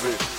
Patrick.